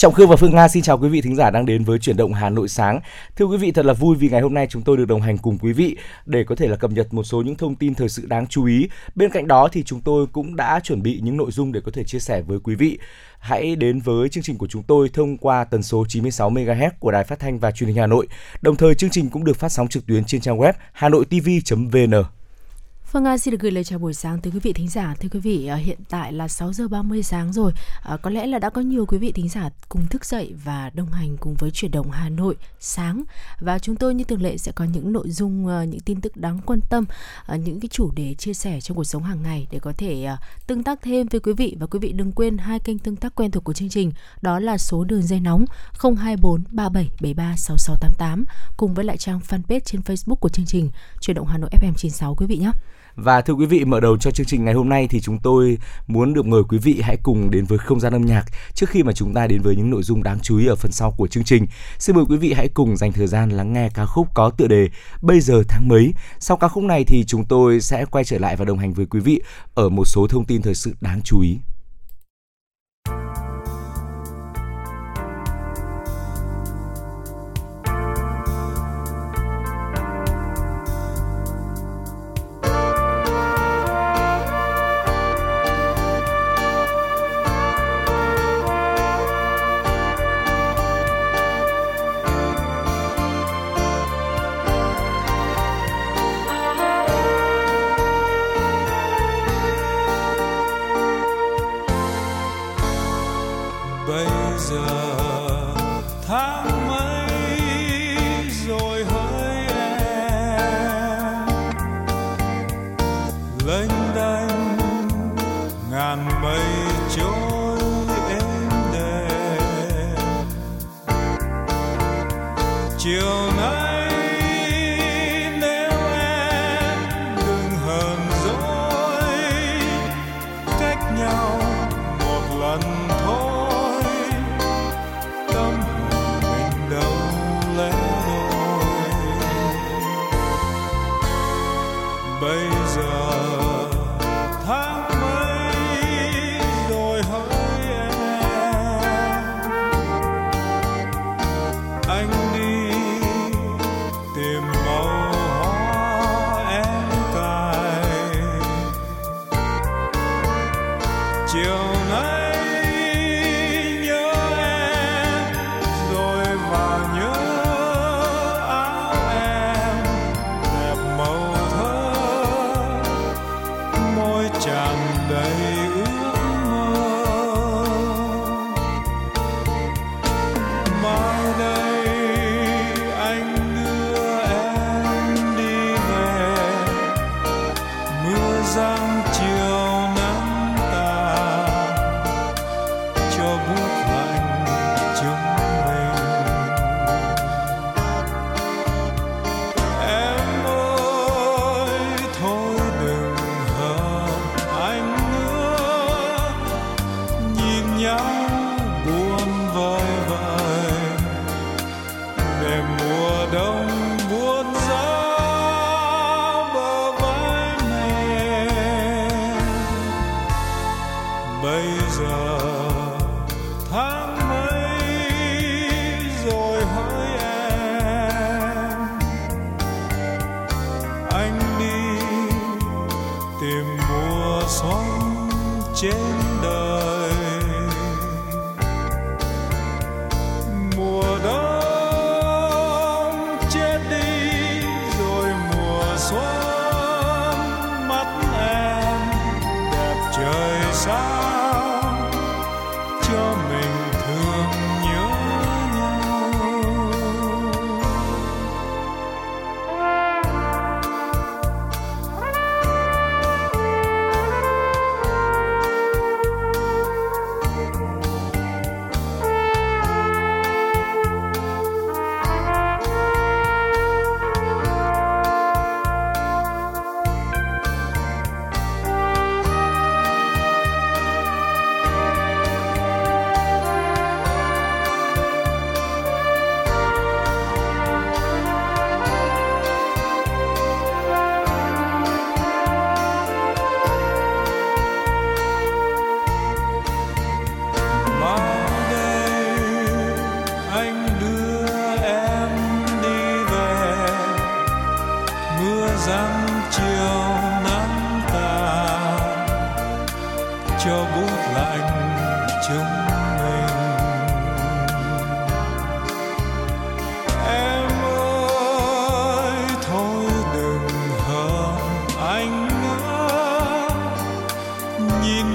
Trọng Khương và Phương Nga xin chào quý vị thính giả đang đến với chuyển động Hà Nội sáng. Thưa quý vị, thật là vui vì ngày hôm nay chúng tôi được đồng hành cùng quý vị để có thể là cập nhật một số những thông tin thời sự đáng chú ý. Bên cạnh đó thì chúng tôi cũng đã chuẩn bị những nội dung để có thể chia sẻ với quý vị. Hãy đến với chương trình của chúng tôi thông qua tần số 96 MHz của Đài Phát thanh và Truyền hình Hà Nội. Đồng thời chương trình cũng được phát sóng trực tuyến trên trang web hanoitv.vn. Phương Nga xin được gửi lời chào buổi sáng tới quý vị thính giả. Thưa quý vị, à, hiện tại là 6 giờ 30 sáng rồi. À, có lẽ là đã có nhiều quý vị thính giả cùng thức dậy và đồng hành cùng với chuyển động Hà Nội sáng. Và chúng tôi như thường lệ sẽ có những nội dung, à, những tin tức đáng quan tâm, à, những cái chủ đề chia sẻ trong cuộc sống hàng ngày để có thể tương tác thêm với quý vị. Và quý vị đừng quên hai kênh tương tác quen thuộc của chương trình. Đó là số đường dây nóng 024 3773 6688 cùng với lại trang fanpage trên Facebook của chương trình chuyển động Hà Nội FM 96 quý vị nhé. Và thưa quý vị, mở đầu cho chương trình ngày hôm nay thì chúng tôi muốn được mời quý vị hãy cùng đến với không gian âm nhạc trước khi mà chúng ta đến với những nội dung đáng chú ý ở phần sau của chương trình. Xin mời quý vị hãy cùng dành thời gian lắng nghe ca khúc có tựa đề Bây giờ tháng mấy. Sau ca khúc này thì chúng tôi sẽ quay trở lại và đồng hành với quý vị ở một số thông tin thời sự đáng chú ý.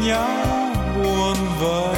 nhá buồn vời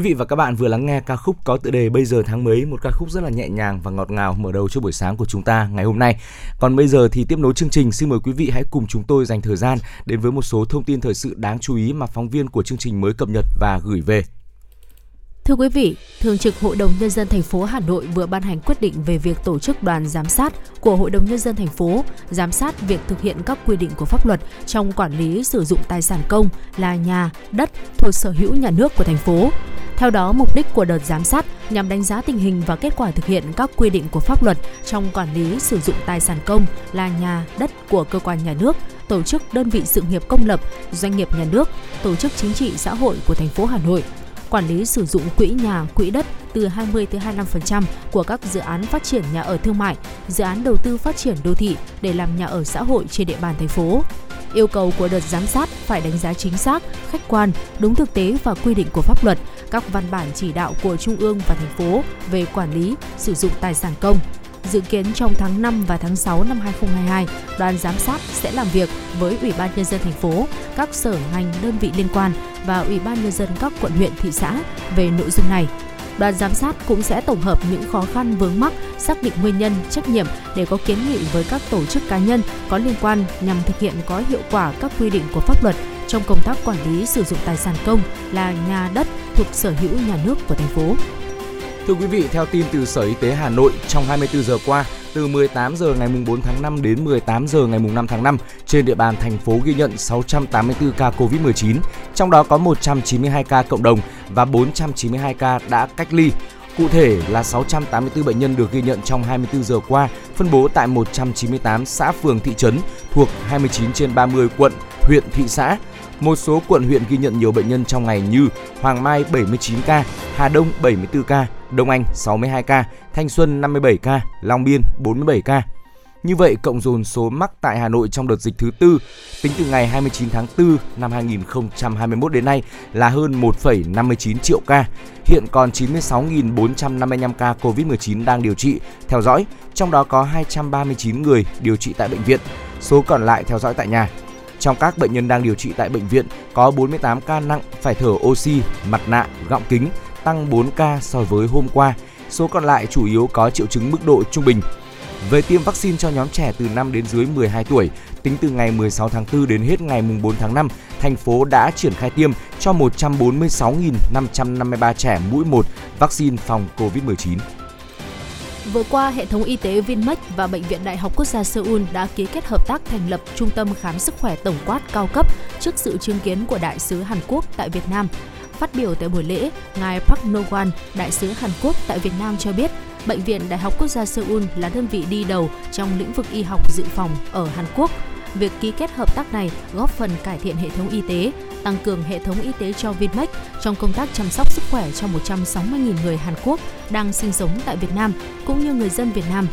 Quý vị và các bạn vừa lắng nghe ca khúc có tựa đề Bây giờ tháng mấy, một ca khúc rất là nhẹ nhàng và ngọt ngào mở đầu cho buổi sáng của chúng ta ngày hôm nay. Còn bây giờ thì tiếp nối chương trình, xin mời quý vị hãy cùng chúng tôi dành thời gian đến với một số thông tin thời sự đáng chú ý mà phóng viên của chương trình mới cập nhật và gửi về. Thưa quý vị, Thường trực Hội đồng nhân dân thành phố Hà Nội vừa ban hành quyết định về việc tổ chức đoàn giám sát của Hội đồng nhân dân thành phố giám sát việc thực hiện các quy định của pháp luật trong quản lý sử dụng tài sản công là nhà, đất thuộc sở hữu nhà nước của thành phố. Theo đó, mục đích của đợt giám sát nhằm đánh giá tình hình và kết quả thực hiện các quy định của pháp luật trong quản lý sử dụng tài sản công là nhà, đất của cơ quan nhà nước, tổ chức đơn vị sự nghiệp công lập, doanh nghiệp nhà nước, tổ chức chính trị xã hội của thành phố Hà Nội quản lý sử dụng quỹ nhà, quỹ đất từ 20 tới 25% của các dự án phát triển nhà ở thương mại, dự án đầu tư phát triển đô thị để làm nhà ở xã hội trên địa bàn thành phố. Yêu cầu của đợt giám sát phải đánh giá chính xác, khách quan, đúng thực tế và quy định của pháp luật, các văn bản chỉ đạo của Trung ương và thành phố về quản lý, sử dụng tài sản công. Dự kiến trong tháng 5 và tháng 6 năm 2022, đoàn giám sát sẽ làm việc với Ủy ban nhân dân thành phố, các sở ngành đơn vị liên quan và Ủy ban nhân dân các quận huyện thị xã về nội dung này. Đoàn giám sát cũng sẽ tổng hợp những khó khăn vướng mắc, xác định nguyên nhân, trách nhiệm để có kiến nghị với các tổ chức cá nhân có liên quan nhằm thực hiện có hiệu quả các quy định của pháp luật trong công tác quản lý sử dụng tài sản công là nhà đất thuộc sở hữu nhà nước của thành phố. Thưa quý vị, theo tin từ Sở Y tế Hà Nội, trong 24 giờ qua, từ 18 giờ ngày 4 tháng 5 đến 18 giờ ngày 5 tháng 5, trên địa bàn thành phố ghi nhận 684 ca COVID-19, trong đó có 192 ca cộng đồng và 492 ca đã cách ly. Cụ thể là 684 bệnh nhân được ghi nhận trong 24 giờ qua, phân bố tại 198 xã phường thị trấn thuộc 29 trên 30 quận, huyện, thị xã. Một số quận huyện ghi nhận nhiều bệnh nhân trong ngày như Hoàng Mai 79 ca, Hà Đông 74 ca, Đông Anh 62 ca, Thanh Xuân 57 ca, Long Biên 47 ca. Như vậy, cộng dồn số mắc tại Hà Nội trong đợt dịch thứ tư tính từ ngày 29 tháng 4 năm 2021 đến nay là hơn 1,59 triệu ca. Hiện còn 96.455 ca COVID-19 đang điều trị, theo dõi, trong đó có 239 người điều trị tại bệnh viện, số còn lại theo dõi tại nhà. Trong các bệnh nhân đang điều trị tại bệnh viện có 48 ca nặng phải thở oxy, mặt nạ, gọng kính, tăng 4 ca so với hôm qua. Số còn lại chủ yếu có triệu chứng mức độ trung bình. Về tiêm vaccine cho nhóm trẻ từ 5 đến dưới 12 tuổi, tính từ ngày 16 tháng 4 đến hết ngày 4 tháng 5, thành phố đã triển khai tiêm cho 146.553 trẻ mũi 1 vaccine phòng COVID-19. Vừa qua, hệ thống y tế Vinmec và Bệnh viện Đại học Quốc gia Seoul đã ký kết hợp tác thành lập Trung tâm Khám sức khỏe tổng quát cao cấp trước sự chứng kiến của Đại sứ Hàn Quốc tại Việt Nam. Phát biểu tại buổi lễ, ngài Park No-wan, Đại sứ Hàn Quốc tại Việt Nam cho biết, Bệnh viện Đại học Quốc gia Seoul là đơn vị đi đầu trong lĩnh vực y học dự phòng ở Hàn Quốc. Việc ký kết hợp tác này góp phần cải thiện hệ thống y tế, tăng cường hệ thống y tế cho Vinmec trong công tác chăm sóc sức khỏe cho 160.000 người Hàn Quốc đang sinh sống tại Việt Nam cũng như người dân Việt Nam.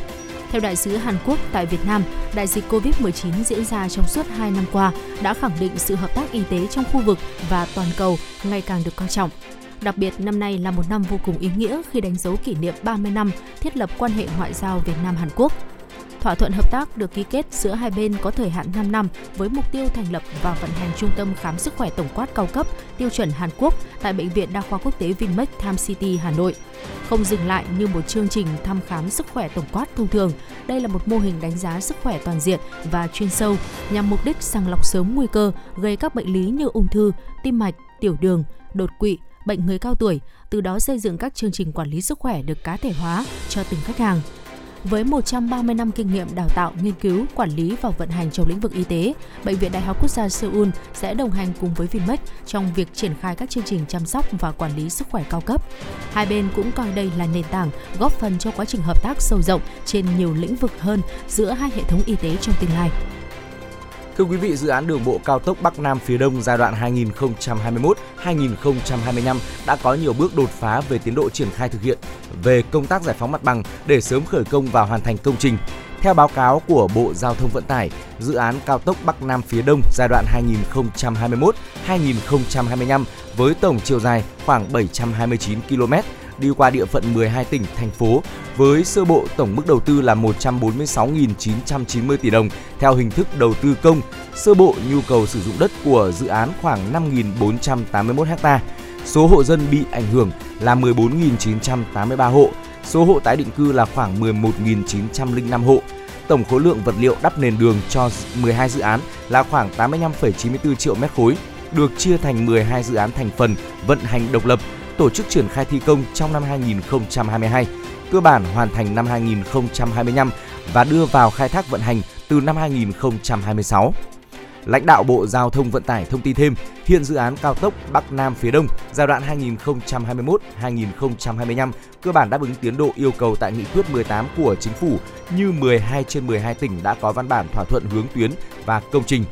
Theo đại sứ Hàn Quốc tại Việt Nam, đại dịch COVID-19 diễn ra trong suốt 2 năm qua đã khẳng định sự hợp tác y tế trong khu vực và toàn cầu ngày càng được coi trọng. Đặc biệt, năm nay là một năm vô cùng ý nghĩa khi đánh dấu kỷ niệm 30 năm thiết lập quan hệ ngoại giao Việt Nam-Hàn Quốc. Thỏa thuận hợp tác được ký kết giữa hai bên có thời hạn 5 năm với mục tiêu thành lập và vận hành trung tâm khám sức khỏe tổng quát cao cấp tiêu chuẩn Hàn Quốc tại Bệnh viện Đa khoa Quốc tế Vinmec Tham City, Hà Nội. Không dừng lại như một chương trình thăm khám sức khỏe tổng quát thông thường, đây là một mô hình đánh giá sức khỏe toàn diện và chuyên sâu nhằm mục đích sàng lọc sớm nguy cơ gây các bệnh lý như ung thư, tim mạch, tiểu đường, đột quỵ, bệnh người cao tuổi, từ đó xây dựng các chương trình quản lý sức khỏe được cá thể hóa cho từng khách hàng. Với 130 năm kinh nghiệm đào tạo, nghiên cứu, quản lý và vận hành trong lĩnh vực y tế, Bệnh viện Đại học Quốc gia Seoul sẽ đồng hành cùng với Vinmec trong việc triển khai các chương trình chăm sóc và quản lý sức khỏe cao cấp. Hai bên cũng coi đây là nền tảng góp phần cho quá trình hợp tác sâu rộng trên nhiều lĩnh vực hơn giữa hai hệ thống y tế trong tương lai. Thưa quý vị, dự án đường bộ cao tốc Bắc Nam phía Đông giai đoạn 2021-2025 đã có nhiều bước đột phá về tiến độ triển khai thực hiện về công tác giải phóng mặt bằng để sớm khởi công và hoàn thành công trình. Theo báo cáo của Bộ Giao thông Vận tải, dự án cao tốc Bắc Nam phía Đông giai đoạn 2021-2025 với tổng chiều dài khoảng 729 km đi qua địa phận 12 tỉnh, thành phố với sơ bộ tổng mức đầu tư là 146.990 tỷ đồng theo hình thức đầu tư công. Sơ bộ nhu cầu sử dụng đất của dự án khoảng 5.481 ha. Số hộ dân bị ảnh hưởng là 14.983 hộ, số hộ tái định cư là khoảng 11.905 hộ. Tổng khối lượng vật liệu đắp nền đường cho 12 dự án là khoảng 85,94 triệu mét khối, được chia thành 12 dự án thành phần vận hành độc lập tổ chức triển khai thi công trong năm 2022, cơ bản hoàn thành năm 2025 và đưa vào khai thác vận hành từ năm 2026. Lãnh đạo Bộ Giao thông Vận tải thông tin thêm, hiện dự án cao tốc Bắc Nam phía Đông giai đoạn 2021-2025 cơ bản đáp ứng tiến độ yêu cầu tại nghị quyết 18 của chính phủ như 12 trên 12 tỉnh đã có văn bản thỏa thuận hướng tuyến và công trình.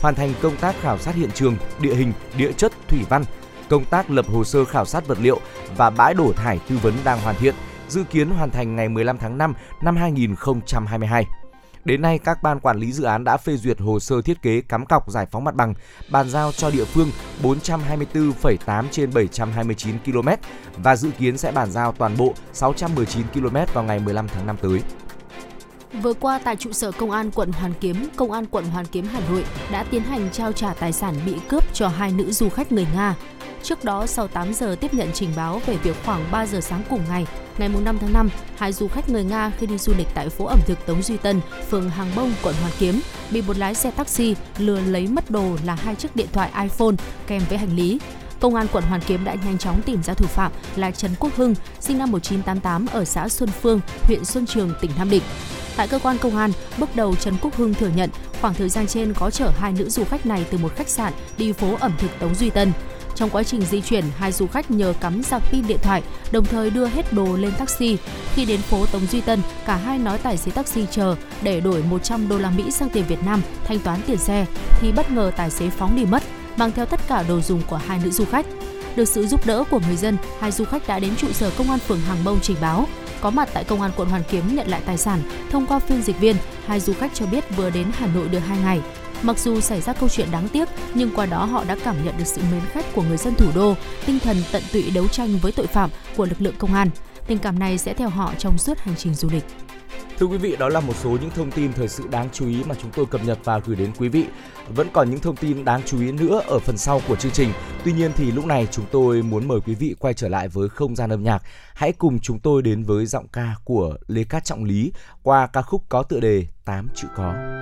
Hoàn thành công tác khảo sát hiện trường, địa hình, địa chất, thủy văn, công tác lập hồ sơ khảo sát vật liệu và bãi đổ thải tư vấn đang hoàn thiện, dự kiến hoàn thành ngày 15 tháng 5 năm 2022. Đến nay, các ban quản lý dự án đã phê duyệt hồ sơ thiết kế cắm cọc giải phóng mặt bằng, bàn giao cho địa phương 424,8 trên 729 km và dự kiến sẽ bàn giao toàn bộ 619 km vào ngày 15 tháng 5 tới. Vừa qua tại trụ sở Công an quận Hoàn Kiếm, Công an quận Hoàn Kiếm Hà Nội đã tiến hành trao trả tài sản bị cướp cho hai nữ du khách người Nga. Trước đó, sau 8 giờ tiếp nhận trình báo về việc khoảng 3 giờ sáng cùng ngày, ngày 5 tháng 5, hai du khách người Nga khi đi du lịch tại phố ẩm thực Tống Duy Tân, phường Hàng Bông, quận Hoàn Kiếm, bị một lái xe taxi lừa lấy mất đồ là hai chiếc điện thoại iPhone kèm với hành lý. Công an quận Hoàn Kiếm đã nhanh chóng tìm ra thủ phạm là Trần Quốc Hưng, sinh năm 1988 ở xã Xuân Phương, huyện Xuân Trường, tỉnh Nam Định. Tại cơ quan công an, bước đầu Trần Quốc Hưng thừa nhận khoảng thời gian trên có chở hai nữ du khách này từ một khách sạn đi phố ẩm thực Tống Duy Tân. Trong quá trình di chuyển, hai du khách nhờ cắm sạc pin điện thoại, đồng thời đưa hết đồ lên taxi. Khi đến phố Tống Duy Tân, cả hai nói tài xế taxi chờ để đổi 100 đô la Mỹ sang tiền Việt Nam thanh toán tiền xe thì bất ngờ tài xế phóng đi mất, mang theo tất cả đồ dùng của hai nữ du khách. Được sự giúp đỡ của người dân, hai du khách đã đến trụ sở công an phường Hàng Bông trình báo. Có mặt tại công an quận Hoàn Kiếm nhận lại tài sản, thông qua phiên dịch viên, hai du khách cho biết vừa đến Hà Nội được 2 ngày. Mặc dù xảy ra câu chuyện đáng tiếc, nhưng qua đó họ đã cảm nhận được sự mến khách của người dân thủ đô, tinh thần tận tụy đấu tranh với tội phạm của lực lượng công an. Tình cảm này sẽ theo họ trong suốt hành trình du lịch. Thưa quý vị, đó là một số những thông tin thời sự đáng chú ý mà chúng tôi cập nhật và gửi đến quý vị. Vẫn còn những thông tin đáng chú ý nữa ở phần sau của chương trình. Tuy nhiên thì lúc này chúng tôi muốn mời quý vị quay trở lại với không gian âm nhạc. Hãy cùng chúng tôi đến với giọng ca của Lê Cát Trọng Lý qua ca khúc có tựa đề Tám chữ có.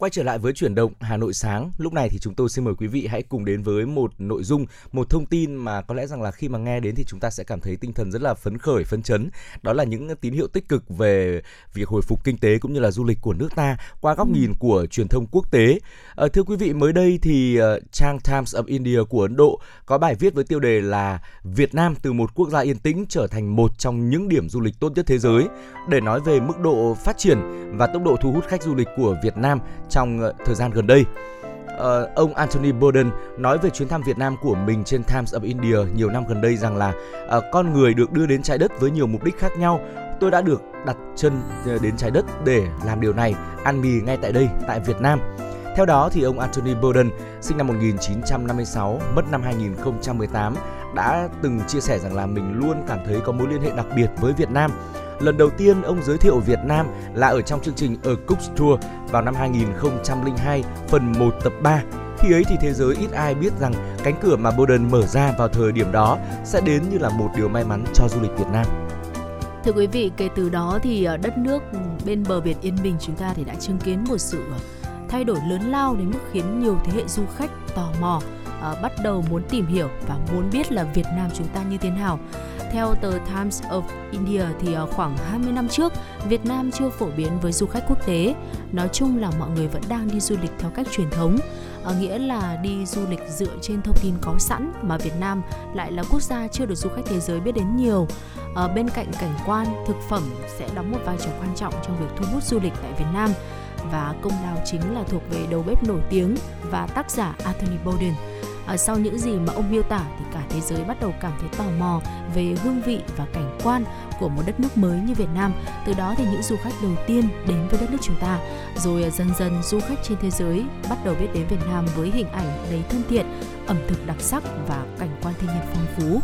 Quay trở lại với chuyển động Hà Nội sáng, lúc này thì chúng tôi xin mời quý vị hãy cùng đến với một nội dung, một thông tin mà có lẽ rằng là khi mà nghe đến thì chúng ta sẽ cảm thấy tinh thần rất là phấn khởi, phấn chấn. Đó là những tín hiệu tích cực về việc hồi phục kinh tế cũng như là du lịch của nước ta qua góc nhìn của truyền thông quốc tế. À, thưa quý vị, mới đây thì uh, trang Times of India của Ấn Độ có bài viết với tiêu đề là Việt Nam từ một quốc gia yên tĩnh trở thành một trong những điểm du lịch tốt nhất thế giới để nói về mức độ phát triển và tốc độ thu hút khách du lịch của Việt Nam trong ờ, thời gian gần đây. Uh, ông Anthony Bourdain nói về chuyến thăm Việt Nam của mình trên Times of India nhiều năm gần đây rằng là uh, con người được đưa đến trái đất với nhiều mục đích khác nhau. Tôi đã được đặt chân đến trái đất để làm điều này, ăn mì ngay tại đây, tại Việt Nam. Theo đó thì ông Anthony Bourdain, sinh năm 1956, mất năm 2018, đã từng chia sẻ rằng là mình luôn cảm thấy có mối liên hệ đặc biệt với Việt Nam. Lần đầu tiên ông giới thiệu Việt Nam là ở trong chương trình A Cook's Tour vào năm 2002, phần 1 tập 3. Khi ấy thì thế giới ít ai biết rằng cánh cửa mà Bowden mở ra vào thời điểm đó sẽ đến như là một điều may mắn cho du lịch Việt Nam. Thưa quý vị, kể từ đó thì ờ, đất nước bên bờ biển yên bình chúng ta thì đã chứng kiến một sự ờ, thay đổi lớn lao đến mức khiến nhiều thế hệ du khách tò mò ờ, bắt đầu muốn tìm hiểu và muốn biết là Việt Nam chúng ta như thế nào. Theo tờ Times of India thì à, khoảng 20 năm trước, Việt Nam chưa phổ biến với du khách quốc tế. Nói chung là mọi người vẫn đang đi du lịch theo cách truyền thống, à, nghĩa là đi du lịch dựa trên thông tin có sẵn mà Việt Nam lại là quốc gia chưa được du khách thế giới biết đến nhiều. À, bên cạnh cảnh quan, thực phẩm sẽ đóng một vai trò quan trọng trong việc thu hút du lịch tại Việt Nam và công lao chính là thuộc về đầu bếp nổi tiếng và tác giả Anthony Bourdain. À, sau những gì mà ông miêu tả thì cả thế giới bắt đầu cảm thấy tò mò về hương vị và cảnh quan của một đất nước mới như Việt Nam. Từ đó thì những du khách đầu tiên đến với đất nước chúng ta, rồi ờ, dần dần du khách trên thế giới bắt đầu biết đến Việt Nam với hình ảnh đầy thân thiện, ẩm thực đặc sắc và cảnh quan thiên nhiên phong phú.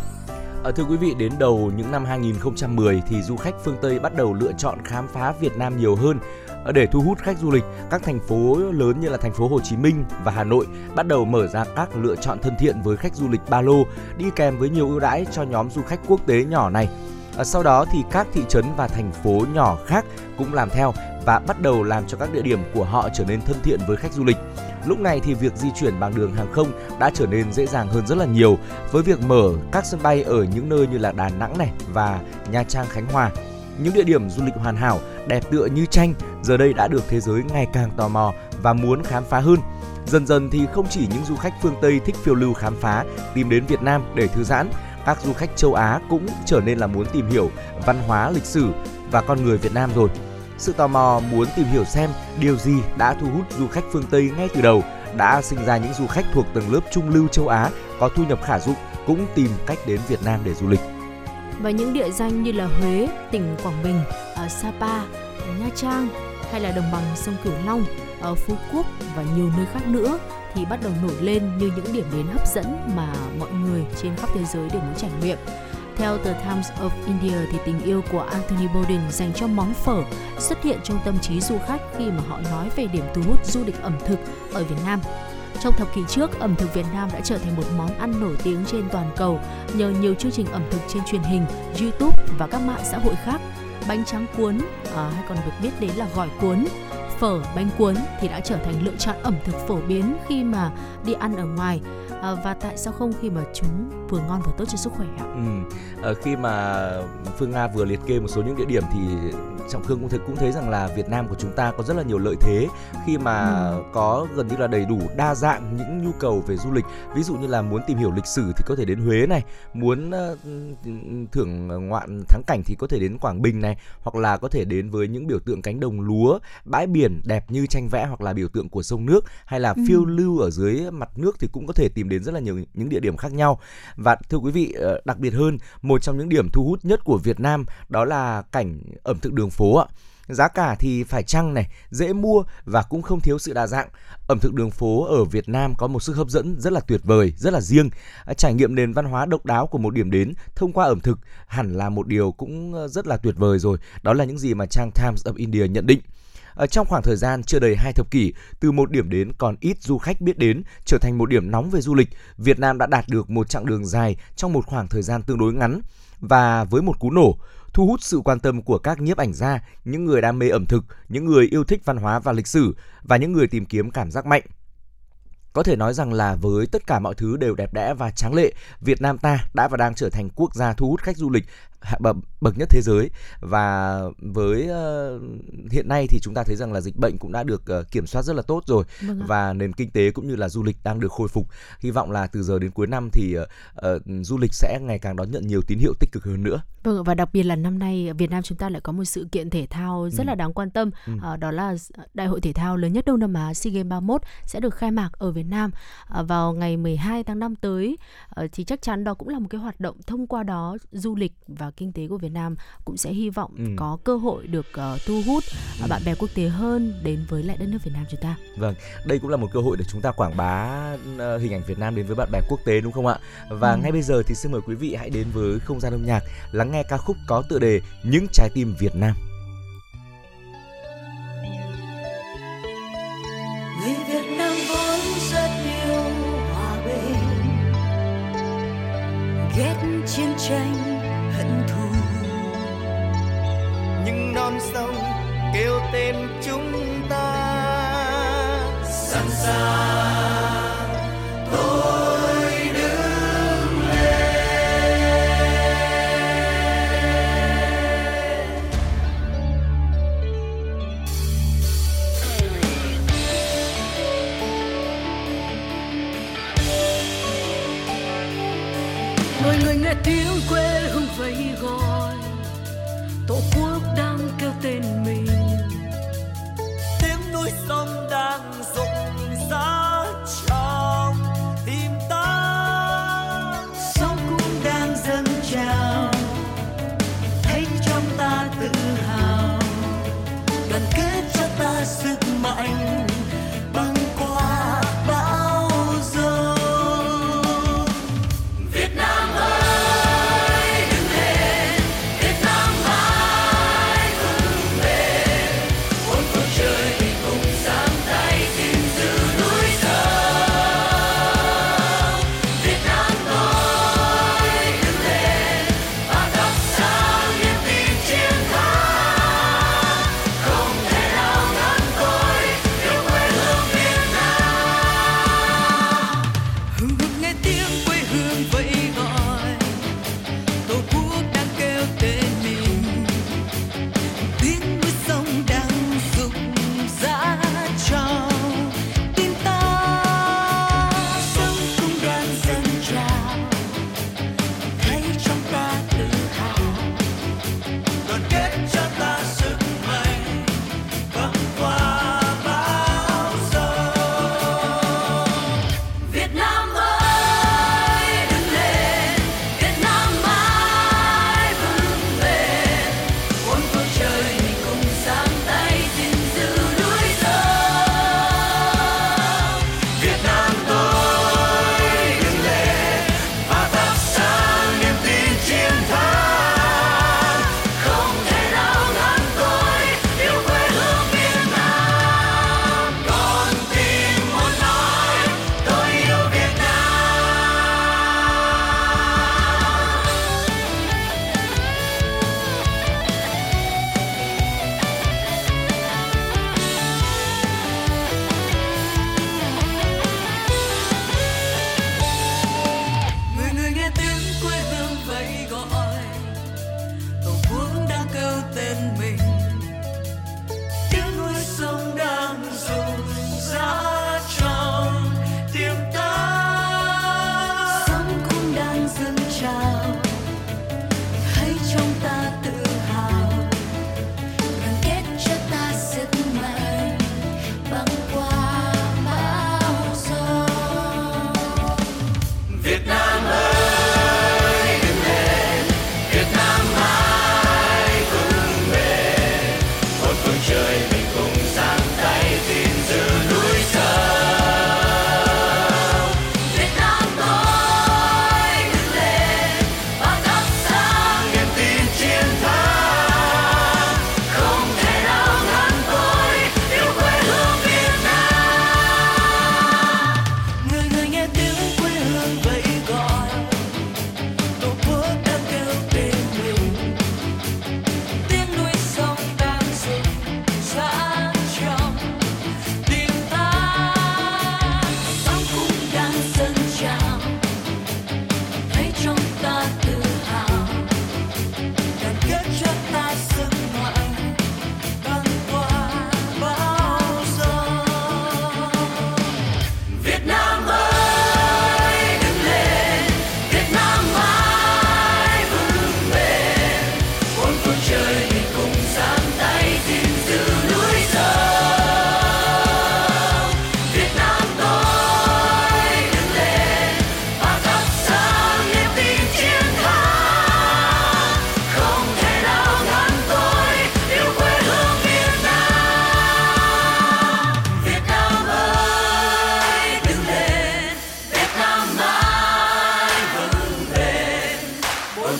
À, thưa quý vị, đến đầu những năm 2010 thì du khách phương Tây bắt đầu lựa chọn khám phá Việt Nam nhiều hơn Ờ, để thu hút khách du lịch, các thành phố lớn như là thành phố Hồ Chí Minh và Hà Nội bắt đầu mở ra các lựa chọn thân thiện với khách du lịch ba lô, đi kèm với nhiều ưu đãi cho nhóm du khách quốc tế nhỏ này. Ờ, sau đó thì các thị trấn và thành phố nhỏ khác cũng làm theo và bắt đầu làm cho các địa điểm của họ trở nên thân thiện với khách du lịch. Lúc này thì việc di chuyển bằng đường hàng không đã trở nên dễ dàng hơn rất là nhiều với việc mở các sân bay ở những nơi như là Đà Nẵng này và Nha Trang Khánh Hòa. Những địa điểm du lịch hoàn hảo, đẹp tựa như tranh giờ đây đã được thế giới ngày càng tò mò và muốn khám phá hơn. Dần dần thì không chỉ những du khách phương Tây thích phiêu lưu khám phá tìm đến Việt Nam để thư giãn, các du khách châu Á cũng trở nên là muốn tìm hiểu văn hóa, lịch sử và con người Việt Nam rồi. Sự tò mò muốn tìm hiểu xem điều gì đã thu hút du khách phương Tây ngay từ đầu đã sinh ra những du khách thuộc tầng lớp trung lưu châu Á có thu nhập khả dụng cũng tìm cách đến Việt Nam để du lịch. Và những địa danh như là Huế, tỉnh Quảng Bình, ở Sapa, Nha Trang hay là đồng bằng sông Cửu Long, ở Phú Quốc và nhiều nơi khác nữa thì bắt đầu nổi lên như những điểm đến hấp dẫn mà mọi người trên khắp thế giới đều muốn trải nghiệm. Theo tờ Times of India thì tình yêu của Anthony Bourdain dành cho món phở xuất hiện trong tâm trí du khách khi mà họ nói về điểm thu hút du lịch ẩm thực ở Việt Nam. Trong thập kỷ trước, ẩm thực Việt Nam đã trở thành một món ăn nổi tiếng trên toàn cầu nhờ nhiều chương trình ẩm thực trên truyền hình, YouTube và các mạng xã hội khác. Bánh tráng cuốn à, hay còn được biết đến là gỏi cuốn phở, bánh cuốn thì đã trở thành lựa chọn ẩm thực phổ biến khi mà đi ăn ở ngoài à, và tại sao không khi mà chúng vừa ngon vừa tốt cho sức khỏe ạ? Ừ. À, khi mà Phương Nga vừa liệt kê một số những địa điểm thì Trọng Khương cũng thấy cũng thấy rằng là Việt Nam của chúng ta có rất là nhiều lợi thế khi mà ừ. có gần như là đầy đủ đa dạng những nhu cầu về du lịch. Ví dụ như là muốn tìm hiểu lịch sử thì có thể đến Huế này, muốn uh, thưởng ngoạn thắng cảnh thì có thể đến Quảng Bình này, hoặc là có thể đến với những biểu tượng cánh đồng lúa, bãi biển đẹp như tranh vẽ hoặc là biểu tượng của sông nước hay là ừ. phiêu lưu ở dưới mặt nước thì cũng có thể tìm đến rất là nhiều những địa điểm khác nhau. Và thưa quý vị, ờ, đặc biệt hơn, một trong những điểm thu hút nhất của Việt Nam đó là cảnh ẩm thực đường phố ạ. Giá cả thì phải chăng này, dễ mua và cũng không thiếu sự đa dạng. Ẩm thực đường phố ở Việt Nam có một sức hấp dẫn rất là tuyệt vời, rất là riêng. À, trải nghiệm nền văn hóa độc đáo của một điểm đến thông qua ẩm thực hẳn là một điều cũng ờ, rất là tuyệt vời rồi. Đó là những gì mà trang Times of India nhận định. Ở trong khoảng thời gian chưa đầy hai thập kỷ, từ một điểm đến còn ít du khách biết đến trở thành một điểm nóng về du lịch, Việt Nam đã đạt được một chặng đường dài trong một khoảng thời gian tương đối ngắn và với một cú nổ thu hút sự quan tâm của các nhiếp ảnh gia, những người đam mê ẩm thực, những người yêu thích văn hóa và lịch sử và những người tìm kiếm cảm giác mạnh. Có thể nói rằng là với tất cả mọi thứ đều đẹp đẽ và tráng lệ, Việt Nam ta đã và đang trở thành quốc gia thu hút khách du lịch bậc nhất thế giới. Và với uh, hiện nay thì chúng ta thấy rằng là dịch bệnh cũng đã được uh, kiểm soát rất là tốt rồi. Vâng và nền kinh tế cũng như là du lịch đang được khôi phục. Hy vọng là từ giờ đến cuối năm thì uh, uh, du lịch sẽ ngày càng đón nhận nhiều tín hiệu tích cực hơn nữa. Vâng và đặc biệt là năm nay Việt Nam chúng ta lại có một sự kiện thể thao rất ừ. là đáng quan tâm. Ừ. uh, đó là đại hội thể thao lớn nhất Đông Nam Á SEA Games 31 sẽ được khai mạc ở Việt Nam uh, vào ngày 12 tháng 5 tới. Uh, thì chắc chắn đó cũng là một cái hoạt động thông qua đó du lịch và kinh tế của Việt Nam cũng sẽ hy vọng Ừ. có cơ hội được ờ, thu hút ờ, Ừ. bạn bè quốc tế hơn đến với lại đất nước Việt Nam chúng ta. Vâng, đây cũng là một cơ hội để chúng ta quảng bá ờ, hình ảnh Việt Nam đến với bạn bè quốc tế đúng không ạ? Và Ừ. ngay bây giờ thì xin mời quý vị hãy đến với không gian âm nhạc lắng nghe ca khúc có tựa đề Những trái tim Việt Nam. người Việt Nam vốn rất yêu hòa bình ghét chiến tranh non sông kêu tên chúng ta. Sẵn sàng tôi đứng người người nghe tiếng quê hương vẫy sức mạnh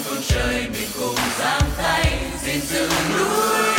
phương trời mình cùng giang tay gìn giữ núi.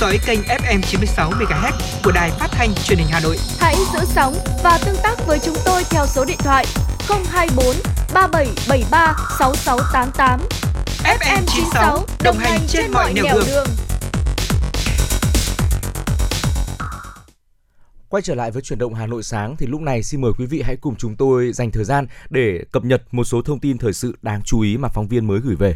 Dõi kênh FM 96 MHz của đài phát thanh truyền hình Hà Nội. Hãy giữ sóng và tương tác với chúng tôi theo số điện thoại 024 3773 6688. FM 96 đồng hành trên mọi nẻo đường. Quay trở lại với chuyển động Hà Nội sáng thì lúc này xin mời quý vị hãy cùng chúng tôi dành thời gian để cập nhật một số thông tin thời sự đáng chú ý mà phóng viên mới gửi về.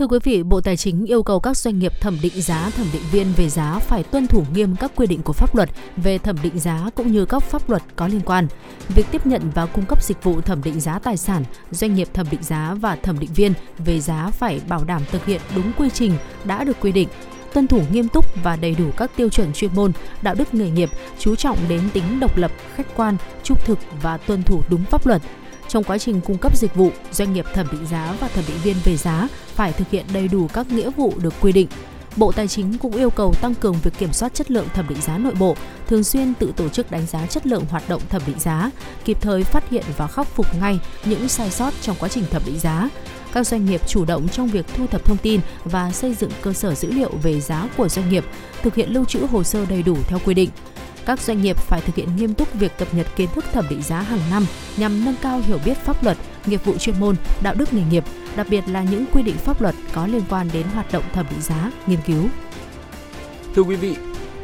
Thưa quý vị, Bộ Tài chính yêu cầu các doanh nghiệp thẩm định giá, thẩm định viên về giá phải tuân thủ nghiêm các quy định của pháp luật về thẩm định giá cũng như các pháp luật có liên quan. Việc tiếp nhận và cung cấp dịch vụ thẩm định giá tài sản, doanh nghiệp thẩm định giá và thẩm định viên về giá phải bảo đảm thực hiện đúng quy trình đã được quy định tuân thủ nghiêm túc và đầy đủ các tiêu chuẩn chuyên môn, đạo đức nghề nghiệp, chú trọng đến tính độc lập, khách quan, trung thực và tuân thủ đúng pháp luật. Trong quá trình cung cấp dịch vụ, doanh nghiệp thẩm định giá và thẩm định viên về giá phải thực hiện đầy đủ các nghĩa vụ được quy định. Bộ Tài chính cũng yêu cầu tăng cường việc kiểm soát chất lượng thẩm định giá nội bộ, thường xuyên tự tổ chức đánh giá chất lượng hoạt động thẩm định giá, kịp thời phát hiện và khắc phục ngay những sai sót trong quá trình thẩm định giá. Các doanh nghiệp chủ động trong việc thu thập thông tin và xây dựng cơ sở dữ liệu về giá của doanh nghiệp, thực hiện lưu trữ hồ sơ đầy đủ theo quy định các doanh nghiệp phải thực hiện nghiêm túc việc cập nhật kiến thức thẩm định giá hàng năm nhằm nâng cao hiểu biết pháp luật, nghiệp vụ chuyên môn, đạo đức nghề nghiệp, đặc biệt là những quy định pháp luật có liên quan đến hoạt động thẩm định giá, nghiên cứu. Thưa quý vị,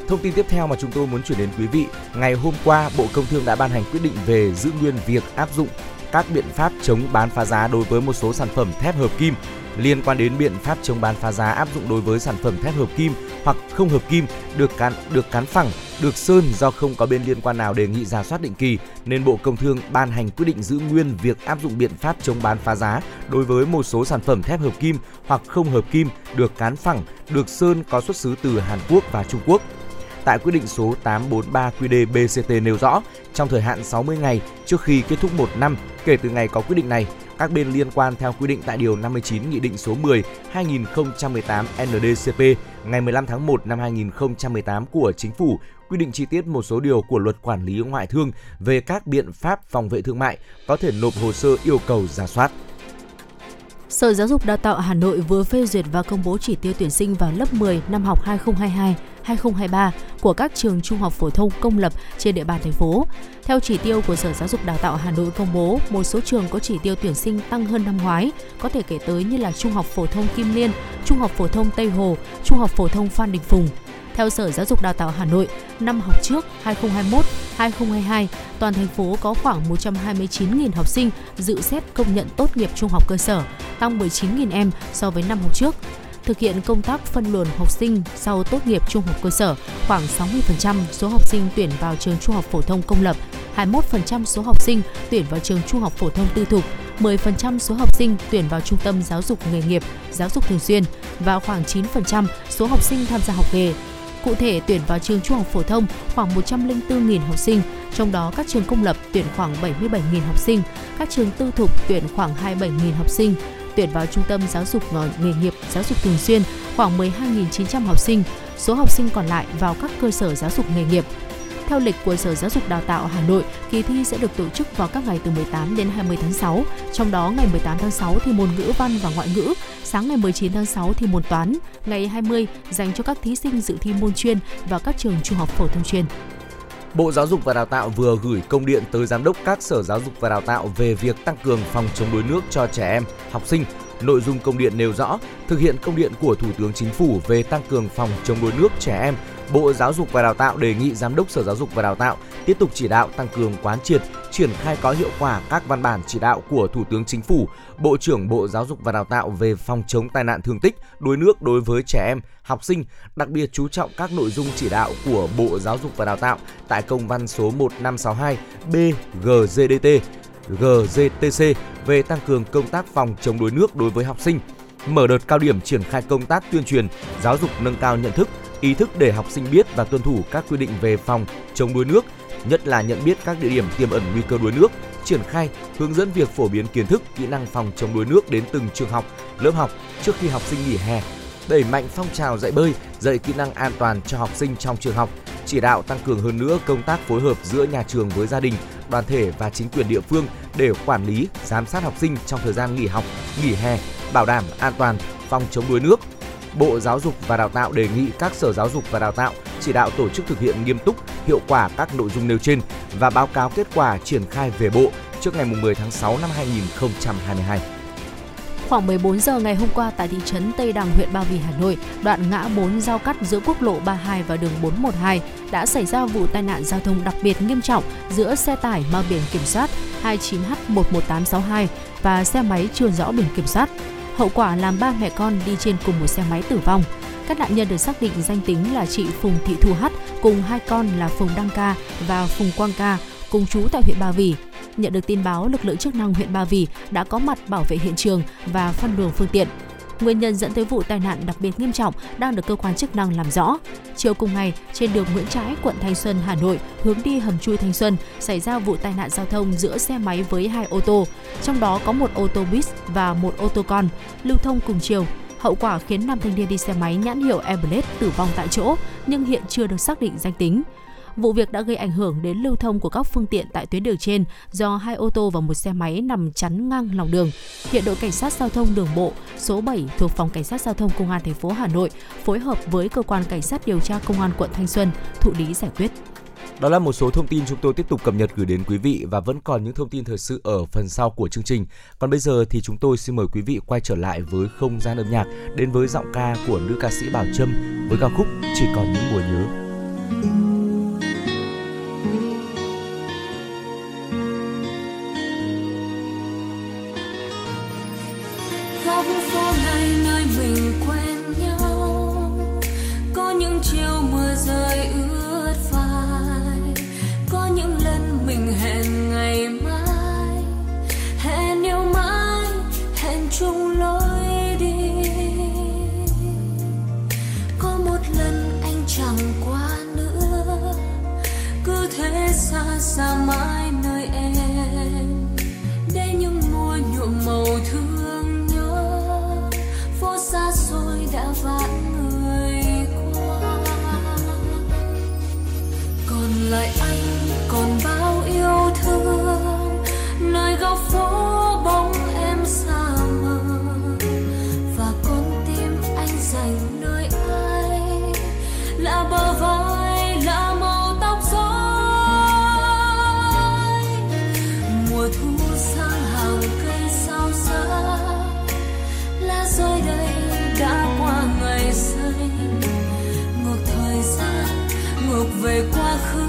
thông tin tiếp theo mà chúng tôi muốn chuyển đến quý vị, ngày hôm qua Bộ Công Thương đã ban hành quyết định về giữ nguyên việc áp dụng các biện pháp chống bán phá giá đối với một số sản phẩm thép hợp kim liên quan đến biện pháp chống bán phá giá áp dụng đối với sản phẩm thép hợp kim hoặc không hợp kim được cán được cán phẳng, được sơn do không có bên liên quan nào đề nghị giả soát định kỳ nên Bộ Công Thương ban hành quyết định giữ nguyên việc áp dụng biện pháp chống bán phá giá đối với một số sản phẩm thép hợp kim hoặc không hợp kim được cán phẳng, được sơn có xuất xứ từ Hàn Quốc và Trung Quốc. Tại quyết định số 843 QĐ BCT nêu rõ, trong thời hạn 60 ngày trước khi kết thúc một năm kể từ ngày có quyết định này, các bên liên quan theo quy định tại Điều 59 Nghị định số 10 2018 NDCP ngày 15 tháng 1 năm 2018 của Chính phủ, quy định chi tiết một số điều của luật quản lý ngoại thương về các biện pháp phòng vệ thương mại có thể nộp hồ sơ yêu cầu giả soát. Sở Giáo dục Đào tạo Hà Nội vừa phê duyệt và công bố chỉ tiêu tuyển sinh vào lớp 10 năm học 2023 của các trường trung học phổ thông công lập trên địa bàn thành phố. Theo chỉ tiêu của Sở Giáo dục Đào tạo Hà Nội công bố, một số trường có chỉ tiêu tuyển sinh tăng hơn năm ngoái, có thể kể tới như là Trung học phổ thông Kim Liên, Trung học phổ thông Tây Hồ, Trung học phổ thông Phan Đình Phùng. Theo Sở Giáo dục Đào tạo Hà Nội, năm học trước 2021-2022, toàn thành phố có khoảng 129.000 học sinh dự xét công nhận tốt nghiệp trung học cơ sở, tăng 19.000 em so với năm học trước. Thực hiện công tác phân luồng học sinh sau tốt nghiệp trung học cơ sở, khoảng 60% số học sinh tuyển vào trường trung học phổ thông công lập, 21% số học sinh tuyển vào trường trung học phổ thông tư thục, 10% số học sinh tuyển vào trung tâm giáo dục nghề nghiệp, giáo dục thường xuyên và khoảng 9% số học sinh tham gia học nghề. Cụ thể, tuyển vào trường trung học phổ thông khoảng 104.000 học sinh, trong đó các trường công lập tuyển khoảng 77.000 học sinh, các trường tư thục tuyển khoảng 27.000 học sinh, tuyển vào trung tâm giáo dục nghề nghiệp, giáo dục thường xuyên khoảng 12.900 học sinh, số học sinh còn lại vào các cơ sở giáo dục nghề nghiệp. Theo lịch của Sở Giáo dục Đào tạo Hà Nội, kỳ thi sẽ được tổ chức vào các ngày từ 18 đến 20 tháng 6. Trong đó ngày 18 tháng 6 thì môn ngữ văn và ngoại ngữ, sáng ngày 19 tháng 6 thì môn toán, ngày 20 dành cho các thí sinh dự thi môn chuyên và các trường trung học phổ thông chuyên. Bộ Giáo dục và Đào tạo vừa gửi công điện tới giám đốc các sở giáo dục và đào tạo về việc tăng cường phòng chống đuối nước cho trẻ em, học sinh. Nội dung công điện nêu rõ, thực hiện công điện của Thủ tướng Chính phủ về tăng cường phòng chống đuối nước trẻ em, Bộ Giáo dục và Đào tạo đề nghị Giám đốc Sở Giáo dục và Đào tạo tiếp tục chỉ đạo tăng cường quán triệt, triển khai có hiệu quả các văn bản chỉ đạo của Thủ tướng Chính phủ, Bộ trưởng Bộ Giáo dục và Đào tạo về phòng chống tai nạn thương tích, đuối nước đối với trẻ em, học sinh, đặc biệt chú trọng các nội dung chỉ đạo của Bộ Giáo dục và Đào tạo tại công văn số 1562 BGZDT GZTC về tăng cường công tác phòng chống đuối nước đối với học sinh, mở đợt cao điểm triển khai công tác tuyên truyền, giáo dục nâng cao nhận thức, ý thức để học sinh biết và tuân thủ các quy định về phòng chống đuối nước, nhất là nhận biết các địa điểm tiềm ẩn nguy cơ đuối nước, triển khai, hướng dẫn việc phổ biến kiến thức, kỹ năng phòng chống đuối nước đến từng trường học, lớp học trước khi học sinh nghỉ hè, đẩy mạnh phong trào dạy bơi, dạy kỹ năng an toàn cho học sinh trong trường học, chỉ đạo tăng cường hơn nữa công tác phối hợp giữa nhà trường với gia đình, đoàn thể và chính quyền địa phương để quản lý, giám sát học sinh trong thời gian nghỉ học, nghỉ hè, bảo đảm an toàn, phòng chống đuối nước. Bộ Giáo dục và Đào tạo đề nghị các sở giáo dục và đào tạo chỉ đạo tổ chức thực hiện nghiêm túc, hiệu quả các nội dung nêu trên và báo cáo kết quả triển khai về Bộ trước ngày 10 tháng 6 năm 2022. Khoảng 14 giờ ngày hôm qua tại thị trấn Tây Đằng, huyện Ba Vì, Hà Nội, đoạn ngã 4 giao cắt giữa quốc lộ 32 và đường 412 đã xảy ra vụ tai nạn giao thông đặc biệt nghiêm trọng giữa xe tải mang biển kiểm soát 29H11862 và xe máy chưa rõ biển kiểm soát. Hậu quả làm ba mẹ con đi trên cùng một xe máy tử vong. Các nạn nhân được xác định danh tính là chị Phùng Thị Thu Hắt cùng hai con là Phùng Đăng Ca và Phùng Quang Ca cùng chú tại huyện Ba Vì. Nhận được tin báo, lực lượng chức năng huyện Ba Vì đã có mặt bảo vệ hiện trường và phân luồng phương tiện. Nguyên nhân dẫn tới vụ tai nạn đặc biệt nghiêm trọng đang được cơ quan chức năng làm rõ. Chiều cùng ngày, trên đường Nguyễn Trãi, quận Thanh Xuân, Hà Nội, hướng đi hầm chui Thanh Xuân, xảy ra vụ tai nạn giao thông giữa xe máy với hai ô tô, trong đó có một ô tô buýt và một ô tô con, lưu thông cùng chiều. Hậu quả khiến nam thanh niên đi xe máy nhãn hiệu Airblade tử vong tại chỗ, nhưng hiện chưa được xác định danh tính. Vụ việc đã gây ảnh hưởng đến lưu thông của các phương tiện tại tuyến đường trên do hai ô tô và một xe máy nằm chắn ngang lòng đường. Hiện đội cảnh sát giao thông đường bộ số 7 thuộc phòng cảnh sát giao thông công an thành phố Hà Nội phối hợp với cơ quan cảnh sát điều tra công an quận Thanh Xuân thụ lý giải quyết. Đó là một số thông tin chúng tôi tiếp tục cập nhật gửi đến quý vị và vẫn còn những thông tin thời sự ở phần sau của chương trình. Còn bây giờ thì chúng tôi xin mời quý vị quay trở lại với không gian âm nhạc, đến với giọng ca của nữ ca sĩ Bảo Trâm với ca khúc Chỉ còn những mùa nhớ. Rơi ướt vai có những lần mình hẹn ngày mai, hẹn yêu mãi, hẹn chung lối đi. Có một lần anh chẳng qua nữa, cứ thế xa xa mãi nơi em. Để những mùa nhuộm màu thương nhớ, phố xa xôi đã vạn lại anh còn bao yêu thương. Nơi góc phố bóng em xa mờ, và con tim anh dành nơi ai? Là bờ vai, là màu tóc rối. Mùa thu sang hàng cây sao xa, lá rơi đây đã qua ngày xanh. Ngược thời gian ngược về quá khứ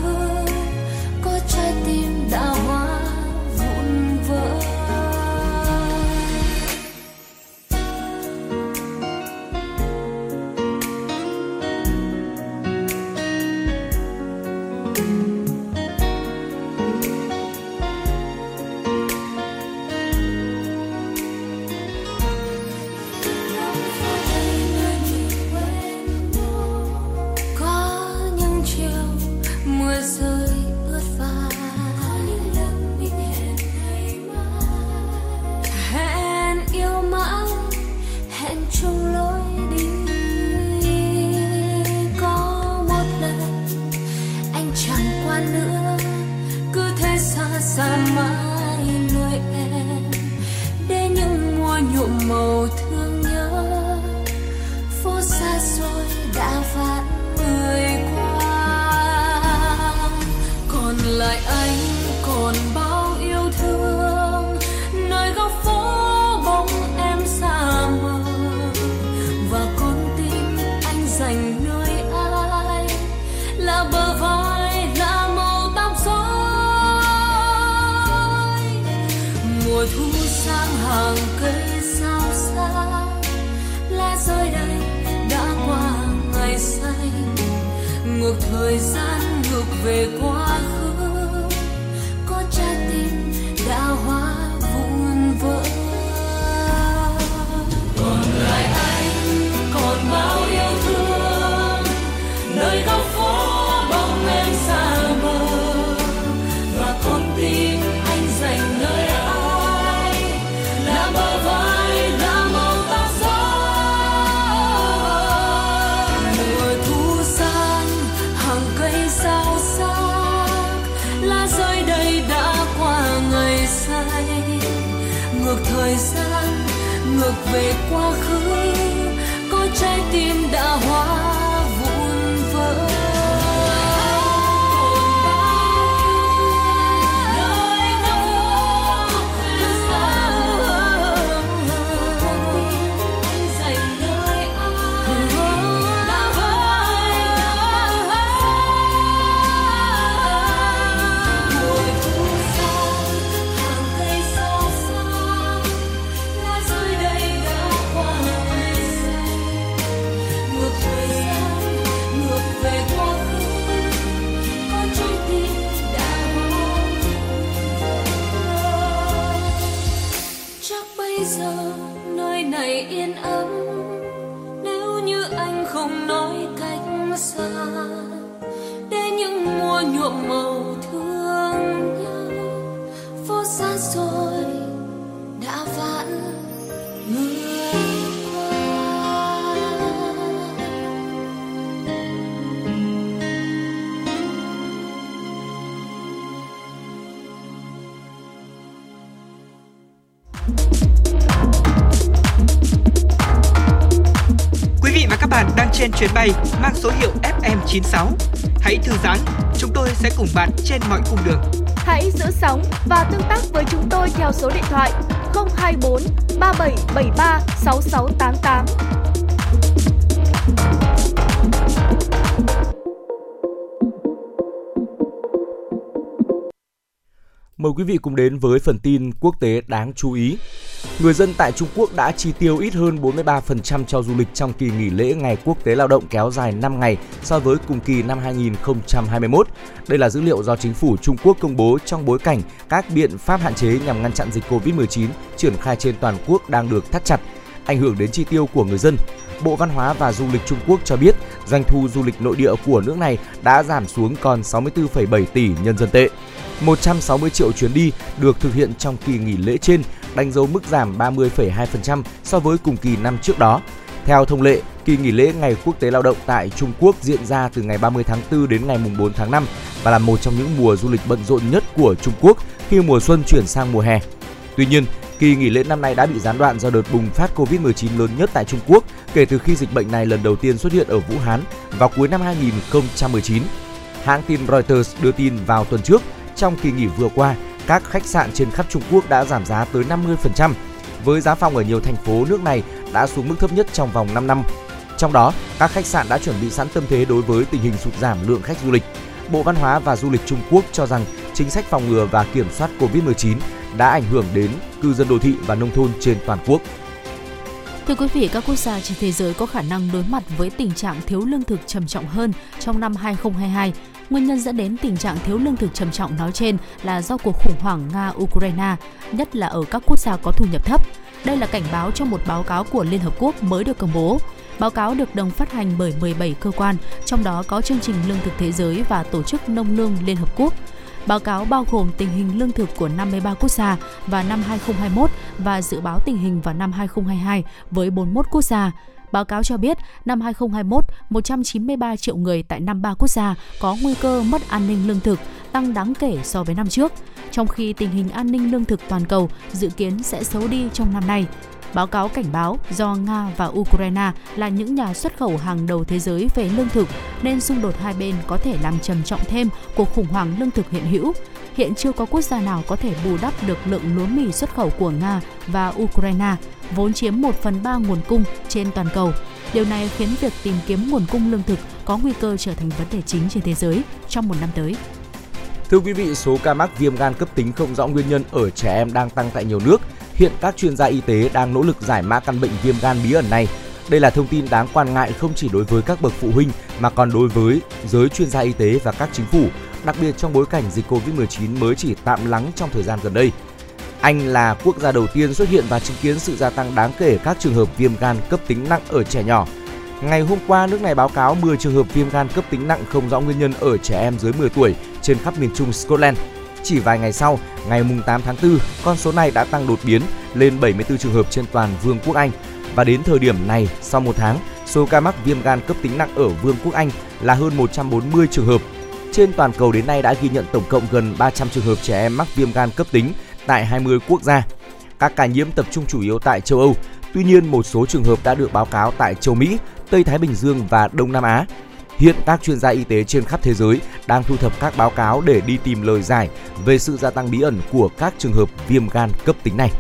thời gian ngược về quá khứ có trái tim đã hoa chuyến bay mang số hiệu FM96. Hãy thư giãn, chúng tôi sẽ cùng bạn trên mọi cung đường. Hãy giữ sóng và tương tác với chúng tôi theo số điện thoại 024 3773 6688. Mời quý vị cùng đến với phần tin quốc tế đáng chú ý. Người dân tại Trung Quốc đã chi tiêu ít hơn 43% cho du lịch trong kỳ nghỉ lễ Ngày Quốc tế Lao động kéo dài 5 ngày so với cùng kỳ năm 2021. Đây là dữ liệu do chính phủ Trung Quốc công bố trong bối cảnh các biện pháp hạn chế nhằm ngăn chặn dịch Covid-19 triển khai trên toàn quốc đang được thắt chặt, ảnh hưởng đến chi tiêu của người dân. Bộ Văn hóa và Du lịch Trung Quốc cho biết doanh thu du lịch nội địa của nước này đã giảm xuống còn 64,7 tỷ nhân dân tệ. 160 triệu chuyến đi được thực hiện trong kỳ nghỉ lễ trên, đánh dấu mức giảm 30,2% so với cùng kỳ năm trước đó. Theo thông lệ, kỳ nghỉ lễ Ngày Quốc tế Lao động tại Trung Quốc diễn ra từ ngày 30 tháng 4 đến ngày 4 tháng 5 và là một trong những mùa du lịch bận rộn nhất của Trung Quốc khi mùa xuân chuyển sang mùa hè. Tuy nhiên, kỳ nghỉ lễ năm nay đã bị gián đoạn do đợt bùng phát Covid-19 lớn nhất tại Trung Quốc kể từ khi dịch bệnh này lần đầu tiên xuất hiện ở Vũ Hán vào cuối năm 2019. Hãng tin Reuters đưa tin vào tuần trước, trong kỳ nghỉ vừa qua, các khách sạn trên khắp Trung Quốc đã giảm giá tới 50%, với giá phòng ở nhiều thành phố nước này đã xuống mức thấp nhất trong vòng 5 năm. Trong đó, các khách sạn đã chuẩn bị sẵn tâm thế đối với tình hình sụt giảm lượng khách du lịch. Bộ Văn hóa và Du lịch Trung Quốc cho rằng chính sách phòng ngừa và kiểm soát Covid-19 đã ảnh hưởng đến cư dân đô thị và nông thôn trên toàn quốc. Thưa quý vị, các quốc gia trên thế giới có khả năng đối mặt với tình trạng thiếu lương thực trầm trọng hơn trong năm 2022. Nguyên nhân dẫn đến tình trạng thiếu lương thực trầm trọng nói trên là do cuộc khủng hoảng Nga-Ukraine, nhất là ở các quốc gia có thu nhập thấp. Đây là cảnh báo trong một báo cáo của Liên Hợp Quốc mới được công bố. Báo cáo được đồng phát hành bởi 17 cơ quan, trong đó có Chương trình Lương thực Thế giới và Tổ chức Nông lương Liên Hợp Quốc. Báo cáo bao gồm tình hình lương thực của 53 quốc gia vào năm 2021 và dự báo tình hình vào năm 2022 với 41 quốc gia. Báo cáo cho biết, năm 2021, 193 triệu người tại 53 quốc gia có nguy cơ mất an ninh lương thực, tăng đáng kể so với năm trước, trong khi tình hình an ninh lương thực toàn cầu dự kiến sẽ xấu đi trong năm nay. Báo cáo cảnh báo do Nga và Ukraine là những nhà xuất khẩu hàng đầu thế giới về lương thực nên xung đột hai bên có thể làm trầm trọng thêm cuộc khủng hoảng lương thực hiện hữu. Hiện chưa có quốc gia nào có thể bù đắp được lượng lúa mì xuất khẩu của Nga và Ukraine, vốn chiếm 1 phần 3 nguồn cung trên toàn cầu. Điều này khiến việc tìm kiếm nguồn cung lương thực có nguy cơ trở thành vấn đề chính trên thế giới trong một năm tới. Thưa quý vị, số ca mắc viêm gan cấp tính không rõ nguyên nhân ở trẻ em đang tăng tại nhiều nước. Hiện các chuyên gia y tế đang nỗ lực giải mã căn bệnh viêm gan bí ẩn này. Đây là thông tin đáng quan ngại không chỉ đối với các bậc phụ huynh mà còn đối với giới chuyên gia y tế và các chính phủ, đặc biệt trong bối cảnh dịch Covid-19 mới chỉ tạm lắng trong thời gian gần đây. Anh là quốc gia đầu tiên xuất hiện và chứng kiến sự gia tăng đáng kể các trường hợp viêm gan cấp tính nặng ở trẻ nhỏ. Ngày hôm qua, nước này báo cáo 10 trường hợp viêm gan cấp tính nặng không rõ nguyên nhân ở trẻ em dưới 10 tuổi trên khắp miền trung Scotland. Chỉ vài ngày sau, ngày 8 tháng 4, con số này đã tăng đột biến lên 74 trường hợp trên toàn Vương quốc Anh. Và đến thời điểm này, sau một tháng, số ca mắc viêm gan cấp tính nặng ở Vương quốc Anh là hơn 140 trường hợp. Trên toàn cầu đến nay đã ghi nhận tổng cộng gần 300 trường hợp trẻ em mắc viêm gan cấp tính tại 20 quốc gia. Các ca nhiễm tập trung chủ yếu tại châu Âu. Tuy nhiên, một số trường hợp đã được báo cáo tại châu Mỹ, Tây Thái Bình Dương và Đông Nam Á. Hiện các chuyên gia y tế trên khắp thế giới đang thu thập các báo cáo để đi tìm lời giải về sự gia tăng bí ẩn của các trường hợp viêm gan cấp tính này.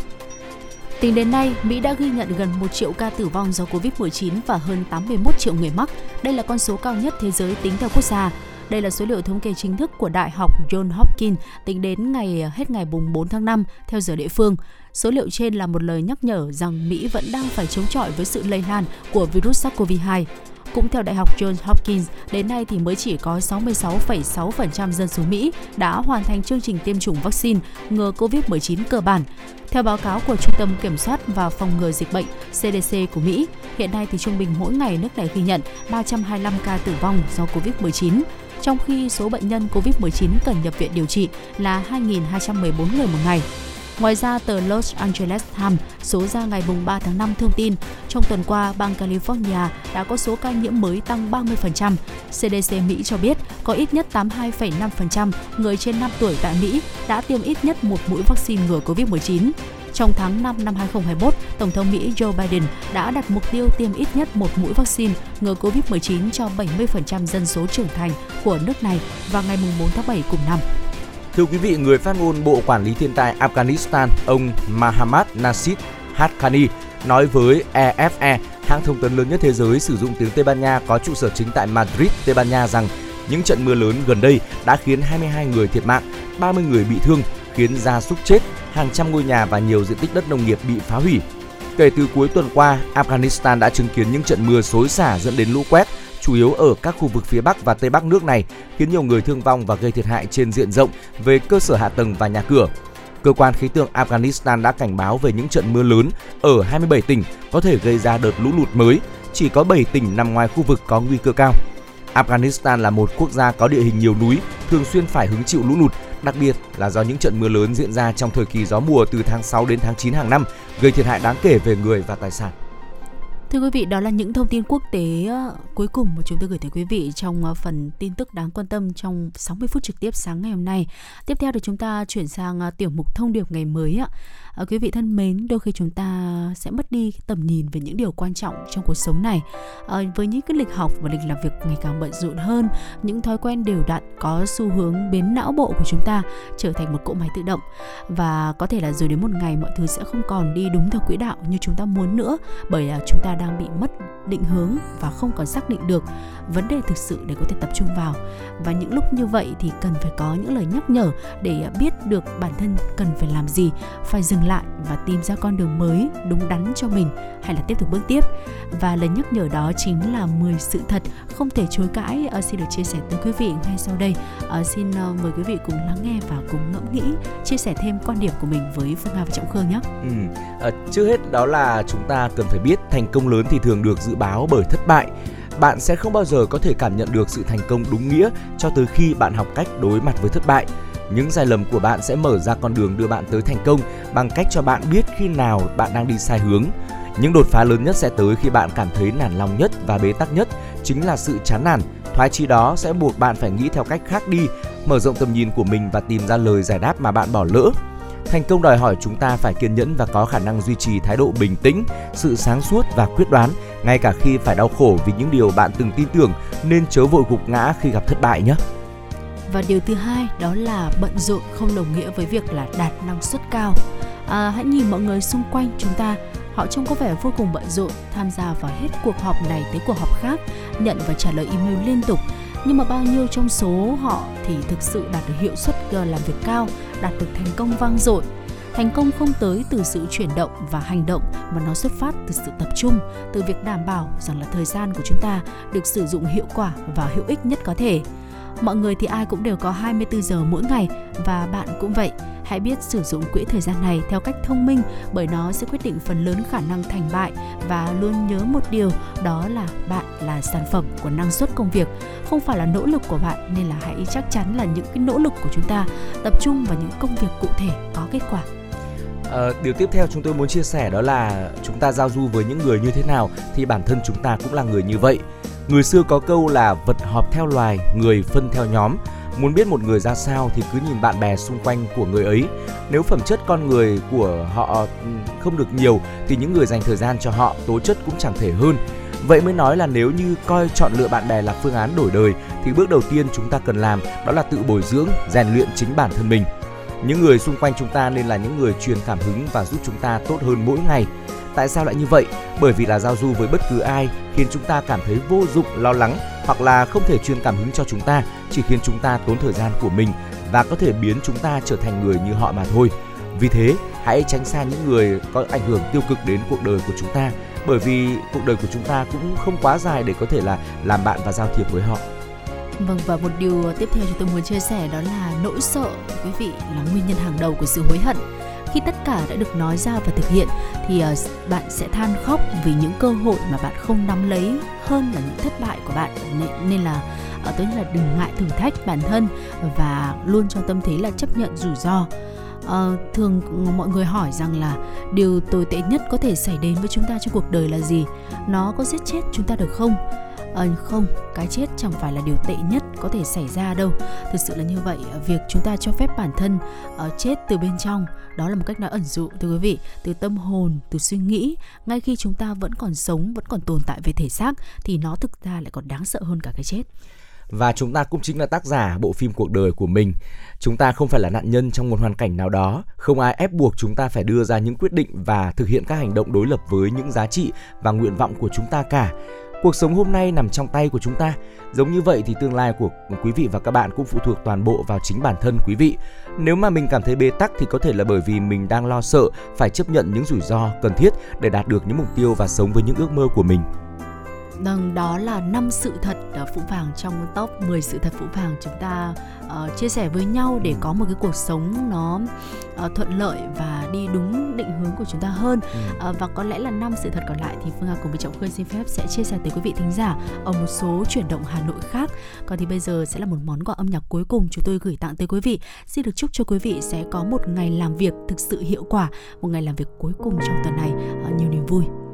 Tính đến nay, Mỹ đã ghi nhận gần 1 triệu ca tử vong do Covid-19 và hơn 81 triệu người mắc. Đây là con số cao nhất thế giới tính theo quốc gia. Đây là số liệu thống kê chính thức của Đại học John Hopkins tính đến ngày hết ngày 4 tháng 5 theo giờ địa phương. Số liệu trên là một lời nhắc nhở rằng Mỹ vẫn đang phải chống chọi với sự lây lan của virus SARS-CoV-2. Cũng theo Đại học Johns Hopkins, đến nay thì mới chỉ có 66,6% dân số Mỹ đã hoàn thành chương trình tiêm chủng vaccine ngừa COVID-19 cơ bản. Theo báo cáo của Trung tâm Kiểm soát và Phòng ngừa Dịch bệnh CDC của Mỹ, hiện nay thì trung bình mỗi ngày nước này ghi nhận 325 ca tử vong do COVID-19, trong khi số bệnh nhân COVID-19 cần nhập viện điều trị là 2.214 người một ngày. Ngoài ra, tờ Los Angeles Times số ra ngày 3 tháng 5 thông tin, trong tuần qua, bang California đã có số ca nhiễm mới tăng 30%. CDC Mỹ cho biết có ít nhất 82,5% người trên 5 tuổi tại Mỹ đã tiêm ít nhất một mũi vaccine ngừa COVID-19. Trong tháng 5 năm 2021, Tổng thống Mỹ Joe Biden đã đặt mục tiêu tiêm ít nhất một mũi vaccine ngừa COVID-19 cho 70% dân số trưởng thành của nước này vào ngày 4 tháng 7 cùng năm. Thưa quý vị, người phát ngôn Bộ Quản lý Thiên tai Afghanistan, ông Mahamad Nasid Haqqani nói với EFE, hãng thông tấn lớn nhất thế giới sử dụng tiếng Tây Ban Nha có trụ sở chính tại Madrid, Tây Ban Nha rằng những trận mưa lớn gần đây đã khiến 22 người thiệt mạng, 30 người bị thương, khiến gia súc chết, hàng trăm ngôi nhà và nhiều diện tích đất nông nghiệp bị phá hủy. Kể từ cuối tuần qua, Afghanistan đã chứng kiến những trận mưa xối xả dẫn đến lũ quét, chủ yếu ở các khu vực phía Bắc và Tây Bắc nước này, khiến nhiều người thương vong và gây thiệt hại trên diện rộng về cơ sở hạ tầng và nhà cửa. Cơ quan khí tượng Afghanistan đã cảnh báo về những trận mưa lớn ở 27 tỉnh có thể gây ra đợt lũ lụt mới, chỉ có 7 tỉnh nằm ngoài khu vực có nguy cơ cao. Afghanistan là một quốc gia có địa hình nhiều núi, thường xuyên phải hứng chịu lũ lụt, đặc biệt là do những trận mưa lớn diễn ra trong thời kỳ gió mùa từ tháng 6 đến tháng 9 hàng năm, gây thiệt hại đáng kể về người và tài sản. Thưa quý vị, đó là những thông tin quốc tế ờ, cuối cùng mà chúng tôi gửi tới quý vị trong ờ, phần tin tức đáng quan tâm trong 60 phút trực tiếp sáng ngày hôm nay. Tiếp theo thì chúng ta chuyển sang ờ, tiểu mục thông điệp ngày mới ạ. Quý vị thân mến, đôi khi chúng ta sẽ mất đi tầm nhìn về những điều quan trọng trong cuộc sống này. Với những cái lịch học và lịch làm việc ngày càng bận rộn hơn, những thói quen đều đặn có xu hướng biến não bộ của chúng ta trở thành một cỗ máy tự động và có thể là rồi đến một ngày mọi thứ sẽ không còn đi đúng theo quỹ đạo như chúng ta muốn nữa bởi là chúng ta đang bị mất định hướng và không còn xác định được vấn đề thực sự để có thể tập trung vào và những lúc như vậy thì cần phải có những lời nhắc nhở để biết được bản thân cần phải làm gì phải dừng lại và tìm ra con đường mới đúng đắn cho mình hay là tiếp tục bước tiếp và lời nhắc nhở đó chính là 10 sự thật không thể chối cãi uh, xin được chia sẻ tới quý vị ngay sau đây uh, xin uh, mời quý vị cùng lắng nghe và cùng ngẫm nghĩ chia sẻ thêm quan điểm của mình với Phương Nga và Trọng Khương nhé. Ừ. À, trước hết đó là chúng ta cần phải biết thành công lớn thì thường được dự báo bởi thất bại. Bạn sẽ không bao giờ có thể cảm nhận được sự thành công đúng nghĩa cho tới khi bạn học cách đối mặt với thất bại. Những sai lầm của bạn sẽ mở ra con đường đưa bạn tới thành công bằng cách cho bạn biết khi nào bạn đang đi sai hướng. Những đột phá lớn nhất sẽ tới khi bạn cảm thấy nản lòng nhất và bế tắc nhất, chính là sự chán nản. Thoái chí đó sẽ buộc bạn phải nghĩ theo cách khác đi, mở rộng tầm nhìn của mình và tìm ra lời giải đáp mà bạn bỏ lỡ thành công đòi hỏi chúng ta phải kiên nhẫn và có khả năng duy trì thái độ bình tĩnh sự sáng suốt và quyết đoán ngay cả khi phải đau khổ vì những điều bạn từng tin tưởng nên chớ vội gục ngã khi gặp thất bại nhé. Và điều thứ hai đó là bận rộn không đồng nghĩa với việc là đạt năng suất cao. À, hãy nhìn mọi người xung quanh chúng ta họ trông có vẻ vô cùng bận rộn tham gia vào hết cuộc họp này tới cuộc họp khác nhận và trả lời email liên tục nhưng mà bao nhiêu trong số họ thì thực sự đạt được hiệu suất làm việc cao, đạt được thành công vang dội. Thành công không tới từ sự chuyển động và hành động, mà nó xuất phát từ sự tập trung, từ việc đảm bảo rằng là thời gian của chúng ta được sử dụng hiệu quả và hữu ích nhất có thể mọi người thì ai cũng đều có 24 giờ mỗi ngày và bạn cũng vậy. Hãy biết sử dụng quỹ thời gian này theo cách thông minh bởi nó sẽ quyết định phần lớn khả năng thành bại và luôn nhớ một điều đó là bạn là sản phẩm của năng suất công việc. Không phải là nỗ lực của bạn nên là hãy chắc chắn là những cái nỗ lực của chúng ta tập trung vào những công việc cụ thể có kết quả. À, điều tiếp theo chúng tôi muốn chia sẻ đó là chúng ta giao du với những người như thế nào thì bản thân chúng ta cũng là người như vậy. Người xưa có câu là vật họp theo loài, người phân theo nhóm. Muốn biết một người ra sao thì cứ nhìn bạn bè xung quanh của người ấy. Nếu phẩm chất con người của họ ừ, không được nhiều thì những người dành thời gian cho họ tố chất cũng chẳng thể hơn. Vậy mới nói là nếu như coi chọn lựa bạn bè là phương án đổi đời thì bước đầu tiên chúng ta cần làm đó là tự bồi dưỡng, rèn luyện chính bản thân mình. Những người xung quanh chúng ta nên là những người truyền cảm hứng và giúp chúng ta tốt hơn mỗi ngày. Tại sao lại như vậy? Bởi vì là giao du với bất cứ ai khiến chúng ta cảm thấy vô dụng, lo lắng hoặc là không thể truyền cảm hứng cho chúng ta, chỉ khiến chúng ta tốn thời gian của mình và có thể biến chúng ta trở thành người như họ mà thôi. Vì thế, hãy tránh xa những người có ảnh hưởng tiêu cực đến cuộc đời của chúng ta bởi vì cuộc đời của chúng ta cũng không quá dài để có thể là làm bạn và giao thiệp với họ. Vâng và một điều tiếp theo chúng tôi muốn chia sẻ đó là nỗi sợ quý vị là nguyên nhân hàng đầu của sự hối hận. Khi tất cả đã được nói ra và thực hiện thì ờ, bạn sẽ than khóc vì những cơ hội mà bạn không nắm lấy hơn là những thất bại của bạn nên, nên là uh, tôi là đừng ngại thử thách bản thân và luôn trong tâm thế là chấp nhận rủi ro. À, thường mọi người hỏi rằng là điều tồi tệ nhất có thể xảy đến với chúng ta trong cuộc đời là gì? Nó có giết chết chúng ta được không? À, không, cái chết chẳng phải là điều tệ nhất có thể xảy ra đâu. Thực sự là như vậy, việc chúng ta cho phép bản thân uh, chết từ bên trong, đó là một cách nói ẩn dụ thưa quý vị, từ tâm hồn, từ suy nghĩ. Ngay khi chúng ta vẫn còn sống, vẫn còn tồn tại về thể xác, thì nó thực ra lại còn đáng sợ hơn cả cái chết và chúng ta cũng chính là tác giả bộ phim cuộc đời của mình. Chúng ta không phải là nạn nhân trong một hoàn cảnh nào đó, không ai ép buộc chúng ta phải đưa ra những quyết định và thực hiện các hành động đối lập với những giá trị và nguyện vọng của chúng ta cả. Cuộc sống hôm nay nằm trong tay của chúng ta. Giống như vậy thì tương lai của quý vị và các bạn cũng phụ thuộc toàn bộ vào chính bản thân quý vị. Nếu mà mình cảm thấy bế tắc thì có thể là bởi vì mình đang lo sợ phải chấp nhận những rủi ro cần thiết để đạt được những mục tiêu và sống với những ước mơ của mình. Vâng, đó là năm sự thật phũ phàng trong top 10 sự thật phũ phàng chúng ta uh, chia sẻ với nhau để có một cái cuộc sống nó uh, thuận lợi và đi đúng định hướng của chúng ta hơn. Uh, và có lẽ là năm sự thật còn lại thì Phương Hà cùng với Trọng Khơi xin phép sẽ chia sẻ tới quý vị thính giả ở một số chuyển động Hà Nội khác. Còn thì bây giờ sẽ là một món quà âm nhạc cuối cùng chúng tôi gửi tặng tới quý vị. Xin được chúc cho quý vị sẽ có một ngày làm việc thực sự hiệu quả, một ngày làm việc cuối cùng trong tuần này uh, nhiều niềm vui.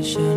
wish